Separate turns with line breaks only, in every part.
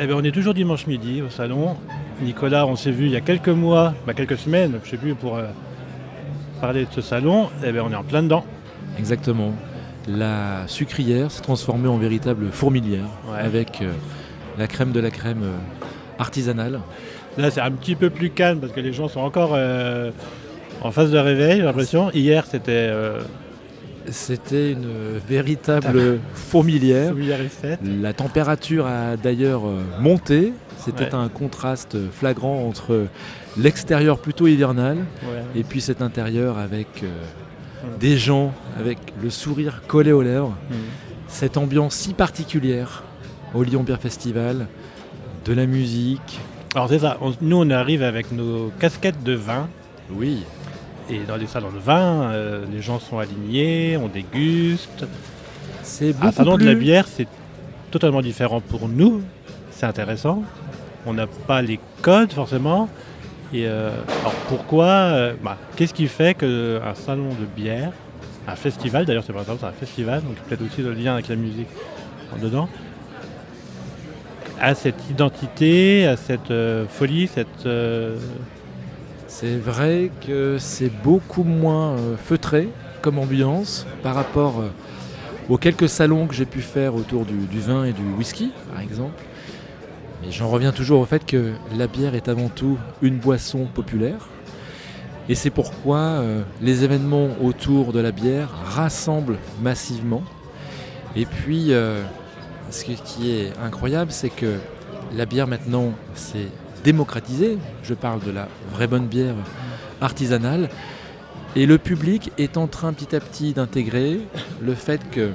Eh ben, on est toujours dimanche midi au salon. Nicolas, on s'est vu il y a quelques mois, bah, quelques semaines, je sais plus, pour euh, parler de ce salon. Eh ben, on est en plein dedans.
Exactement. La sucrière s'est transformée en véritable fourmilière
Ouais.
avec euh, la crème de la crème euh, artisanale.
Là, c'est un petit peu plus calme parce que les gens sont encore en phase de réveil, j'ai l'impression. Hier, c'était
C'était une véritable fourmilière. La température a d'ailleurs euh, monté. C'était
Ouais.
un contraste flagrant entre l'extérieur plutôt hivernal
Ouais.
et puis cet intérieur avec euh, des gens avec le sourire collé aux lèvres.
Mm.
Cette ambiance si particulière au Lyon Beer Festival, de la musique.
Alors c'est ça, On- nous on arrive avec nos casquettes de vin.
Oui,
Et dans les salons de vin, euh, les gens sont alignés, on déguste.
c'est
Un
beaucoup
salon
plus...
de la bière, c'est totalement différent pour nous. C'est intéressant. On n'a pas les codes forcément. Et euh, alors pourquoi euh, bah, Qu'est-ce qui fait qu'un salon de bière, un festival, d'ailleurs c'est pas un salon, c'est un festival, donc peut-être aussi le lien avec la musique en dedans, a cette identité, a cette euh, folie, cette euh,
C'est vrai que c'est beaucoup moins euh, feutré comme ambiance par rapport euh, aux quelques salons que j'ai pu faire autour du, vin et du whisky, par exemple. Mais j'en reviens toujours au fait que la bière est avant tout une boisson populaire. Et c'est pourquoi euh, les événements autour de la bière rassemblent massivement. Et puis, ce qui est incroyable, c'est que la bière maintenant, c'est démocratisé. Je parle de la vraie bonne bière artisanale. Et le public est en train petit à petit d'intégrer le fait que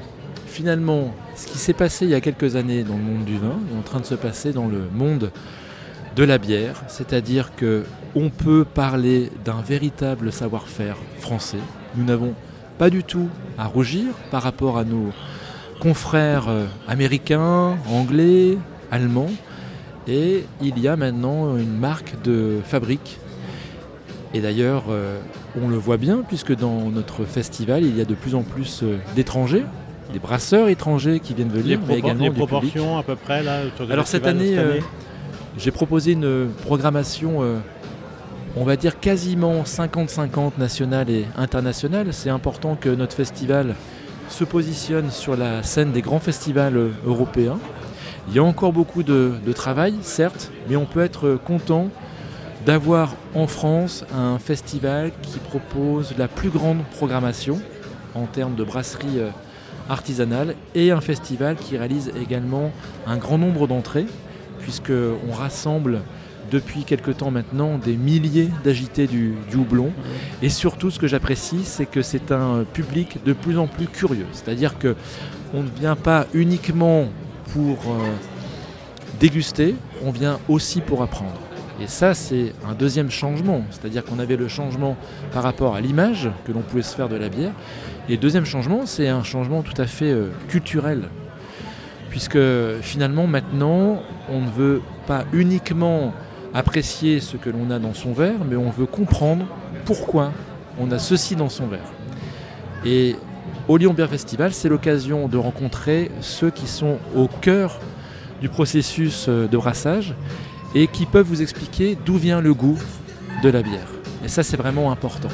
finalement, ce qui s'est passé il y a quelques années dans le monde du vin est en train de se passer dans le monde de la bière. C'est-à-dire que on peut parler d'un véritable savoir-faire français. Nous n'avons pas du tout à rougir par rapport à nos confrères euh, américains, anglais, allemands. Et il y a maintenant une marque de fabrique. Et d'ailleurs, euh, on le voit bien, puisque dans notre festival, il y a de plus en plus euh, d'étrangers, des brasseurs étrangers qui viennent venir, mais également
les
du public.
proportions à peu près là le
Alors cette
festival
année, euh, j'ai proposé une programmation, euh, on va dire quasiment 50-50 nationale et internationale. C'est important que notre festival se positionne sur la scène des grands festivals euh, européens. Il y a encore beaucoup de, de travail, certes, mais on peut être content d'avoir en France un festival qui propose la plus grande programmation en termes de brasserie euh, artisanale et un festival qui réalise également un grand nombre d'entrées puisqu'on rassemble depuis quelque temps maintenant des milliers d'agités du, du houblon. Et surtout, ce que j'apprécie, c'est que c'est un public de plus en plus curieux. C'est-à-dire que on ne vient pas uniquement pour euh, déguster, on vient aussi pour apprendre. Et ça, c'est un deuxième changement. C'est-à-dire qu'on avait le changement par rapport à l'image que l'on pouvait se faire de la bière. Et deuxième changement, c'est un changement tout à fait euh, culturel. Puisque finalement, maintenant, on ne veut pas uniquement apprécier ce que l'on a dans son verre, mais on veut comprendre pourquoi on a ceci dans son verre. Au Lyon Beer Festival, c'est l'occasion de rencontrer ceux qui sont au cœur du processus euh, de brassage et qui peuvent vous expliquer d'où vient le goût de la bière. Et ça, c'est vraiment important.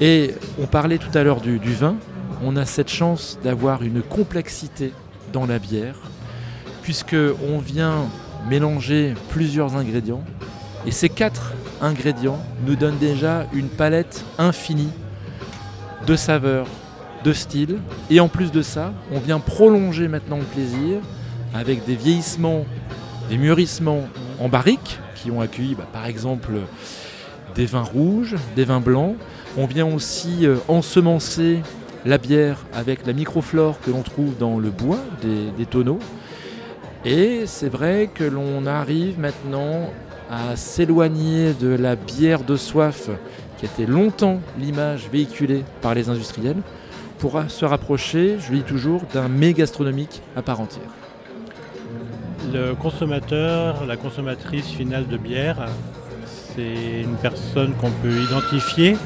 Et on parlait tout à l'heure du, du vin. On a cette chance d'avoir une complexité dans la bière, puisque on vient mélanger plusieurs ingrédients. Et ces quatre ingrédients nous donnent déjà une palette infinie de saveurs, de styles. Et en plus de ça, on vient prolonger maintenant le plaisir avec des vieillissements, des mûrissements en barrique qui ont accueilli bah, par exemple des vins rouges, des vins blancs. On vient aussi euh, ensemencer la bière avec la microflore que l'on trouve dans le bois des tonneaux. Et c'est vrai que l'on arrive maintenant à s'éloigner de la bière de soif qui était longtemps l'image véhiculée par les industriels pour se rapprocher, je le dis toujours, d'un mets gastronomique à part entière.
Le consommateur, la consommatrice finale de bière, c'est une personne qu'on peut identifier.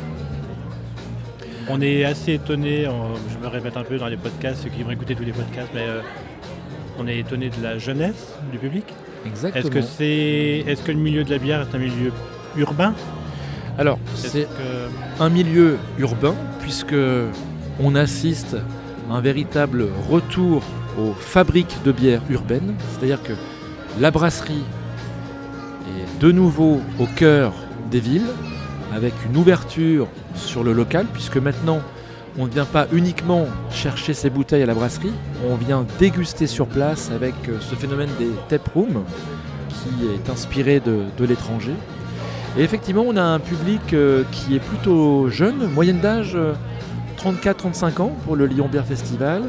On est assez étonné, je me répète un peu dans les podcasts, ceux qui vont écouter tous les podcasts, mais euh, On est étonné de la jeunesse du public.
Exactement.
Est-ce que, c'est, est-ce que le milieu de la bière est un milieu urbain?
Alors, c'est
que-
un milieu urbain puisque on assiste à un véritable retour aux fabriques de bière urbaines, c'est-à-dire que la brasserie est de nouveau au cœur des villes avec une ouverture sur le local puisque maintenant on ne vient pas uniquement chercher ses bouteilles à la brasserie, on vient déguster sur place avec euh, ce phénomène des tap rooms qui est inspiré de, de l'étranger. Et effectivement, on a un public euh, qui est plutôt jeune, moyenne d'âge euh, 34-35 ans pour le Lyon Beer Festival.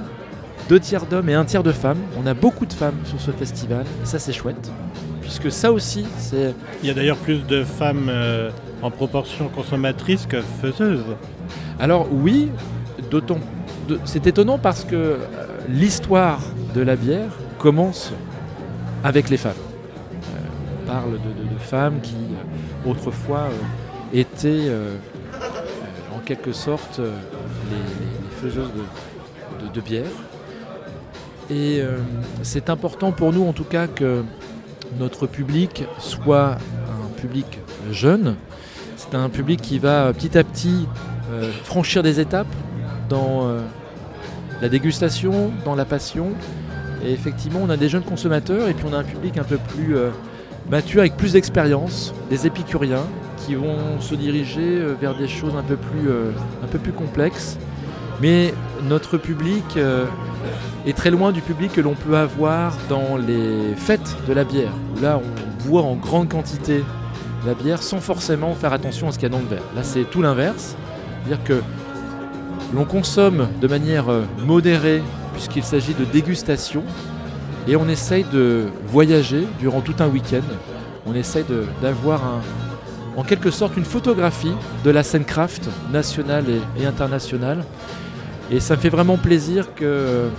Deux tiers d'hommes et un tiers de femmes. On a beaucoup de femmes sur ce festival, et ça c'est chouette. Puisque ça aussi, c'est.
Il y a d'ailleurs plus de femmes euh, en proportion consommatrices que faiseuses.
Alors oui, d'autant. de- C'est étonnant parce que euh, l'histoire de la bière commence avec les femmes. Euh, on parle de, de- de femmes qui autrefois étaient en quelque sorte les, les- faiseuses de, bière. Et euh, c'est important pour nous en tout cas que notre public soit un public jeune. C'est un public qui va petit à petit euh, franchir des étapes dans euh, la dégustation, dans la passion. Et effectivement, on a des jeunes consommateurs et puis on a un public un peu plus mature, avec plus d'expérience, des épicuriens qui vont se diriger euh, vers des choses un peu plus, euh, un peu plus complexes. Mais notre public euh, est très loin du public que l'on peut avoir dans les fêtes de la bière, là on boit en grande quantité la bière sans forcément faire attention à ce qu'il y a dans le verre. Là c'est tout l'inverse, c'est-à-dire que l'on consomme de manière modérée puisqu'il s'agit de dégustation et on essaye de voyager durant tout un week-end. On essaye d'avoir un- en quelque sorte une photographie de la scène craft nationale et, internationale. Et ça me fait vraiment plaisir que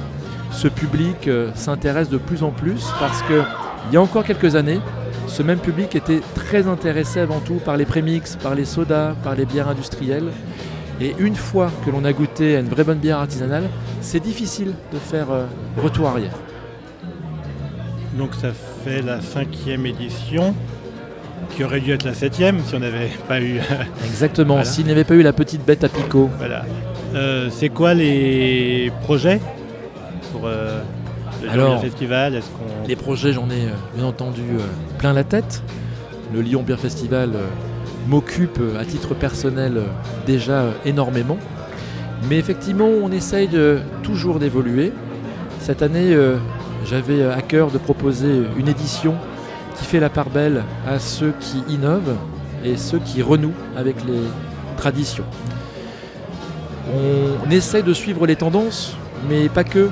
ce public euh, s'intéresse de plus en plus parce que il y a encore quelques années, ce même public était très intéressé avant tout par les prémix, par les sodas, par les bières industrielles. Et une fois que l'on a goûté à une vraie bonne bière artisanale, c'est difficile de faire euh, retour arrière.
Donc ça fait la cinquième édition, qui aurait dû être la septième si on n'avait pas eu.
Exactement.
Voilà.
S'il n'y avait pas eu la petite bête à picot,
voilà. Euh, c'est quoi les projets pour euh, le
Alors,
Festival? Est-ce qu'on
les projets, j'en ai euh, bien entendu euh, plein la tête. Le Lyon Beer Festival m'occupe à titre personnel déjà énormément. Mais effectivement, on essaye de, toujours d'évoluer. Cette année, j'avais à cœur de proposer une édition qui fait la part belle à ceux qui innovent et ceux qui renouent avec les traditions. On essaye de suivre les tendances, mais pas que.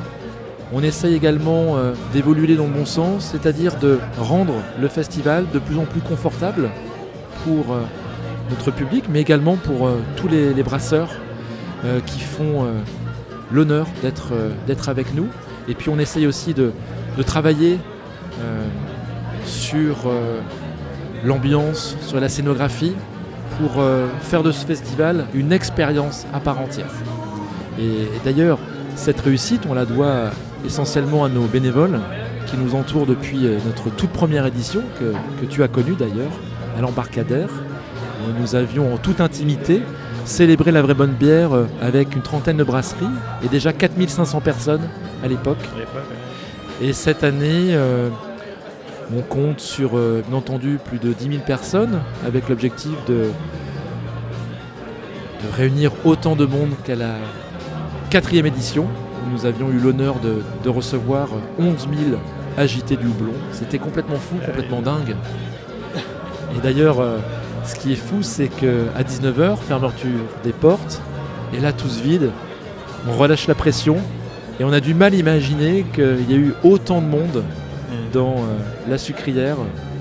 On essaye également euh, d'évoluer dans le bon sens, c'est-à-dire de rendre le festival de plus en plus confortable pour euh, notre public, mais également pour euh, tous les, brasseurs qui font l'honneur d'être avec nous. Et puis on essaye aussi de, de travailler sur euh, l'ambiance, sur la scénographie, pour euh, faire de ce festival une expérience à part entière. Et, d'ailleurs, cette réussite, on la doit essentiellement à nos bénévoles qui nous entourent depuis euh, notre toute première édition, que, que tu as connue d'ailleurs, à l'embarcadère. où Nous avions en toute intimité célébré la vraie bonne bière avec une trentaine de brasseries et déjà 4500 personnes à l'époque. Et cette année, on compte sur, euh, bien entendu, plus de 10 000 personnes, avec l'objectif de, réunir autant de monde qu'à la quatrième édition, où nous avions eu l'honneur de, recevoir 11 000 agités du houblon. C'était complètement fou, complètement dingue. Et d'ailleurs, euh, ce qui est fou, c'est qu'à 19h, fermeture des portes, et là, tous vides, on relâche la pression, et on a du mal à imaginer qu'il y a eu autant de monde. Dans euh, la sucrière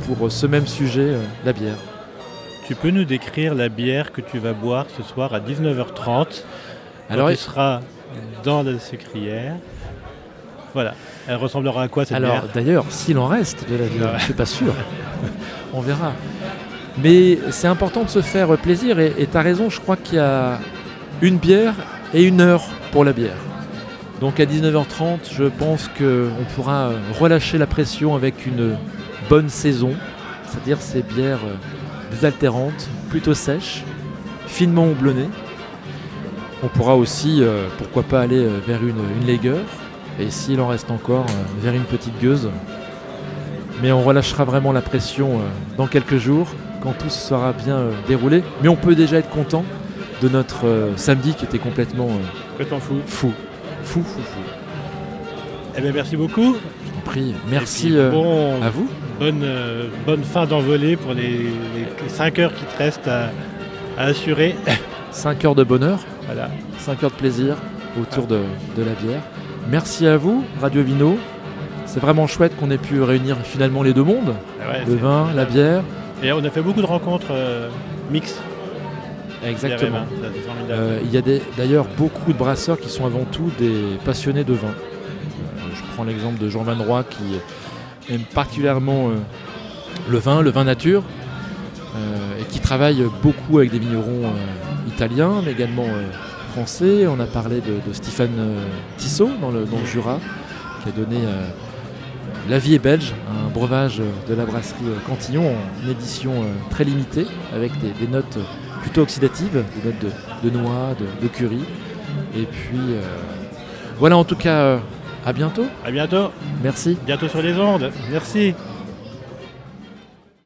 pour euh, ce même sujet, euh, la bière.
Tu peux nous décrire la bière que tu vas boire ce soir à 19h30
Alors,
tu seras dans la sucrière. Voilà. Elle ressemblera à quoi cette
alors
bière?
d'ailleurs, s'il en reste de la bière,
Ouais.
je suis pas sûr. on verra. Mais c'est important de se faire plaisir et tu as raison, je crois qu'il y a une bière et une heure pour la bière. Donc à 19h30, je pense qu'on pourra relâcher la pression avec une bonne saison, c'est-à-dire ces bières désaltérantes, plutôt sèches, finement houblonnées. On pourra aussi, euh, pourquoi pas, aller euh, vers une, une lager, et s'il en reste encore, euh, vers une petite gueuse. Mais on relâchera vraiment la pression dans quelques jours, quand tout sera bien déroulé. Mais on peut déjà être content de notre samedi qui était complètement
fou.
Fou, fou, fou.
Eh bien, merci beaucoup.
Je t'en prie. Merci
puis,
euh,
bon,
à vous.
bonne, euh, bonne fin d'envolée pour les, 5 heures qui te restent à, à assurer.
5 heures de bonheur,
voilà.
5 heures de plaisir autour de, de la bière. Merci à vous, Radio Vino. C'est vraiment chouette qu'on ait pu réunir finalement les deux mondes,
Ah ouais,
le vin, la bière.
Et on a fait beaucoup de rencontres euh, mixtes.
Exactement. Euh, il y a des- d'ailleurs beaucoup de brasseurs qui sont avant tout des passionnés de vin. Euh, je prends l'exemple de Jean Van Roy qui aime particulièrement euh, le vin, le vin nature, euh, et qui travaille beaucoup avec des vignerons euh, italiens, mais également euh, français. On a parlé de, de Stéphane euh, Tissot dans le, dans le Jura, qui a donné euh, La vie est belge, un breuvage de la brasserie euh, Cantillon en édition euh, très limitée, avec des, des notes plutôt oxydatives, des notes de, de noix, de, de curry. Et puis euh, voilà, en tout cas, euh, à bientôt.
À bientôt.
Merci.
Bientôt sur les ondes. Merci.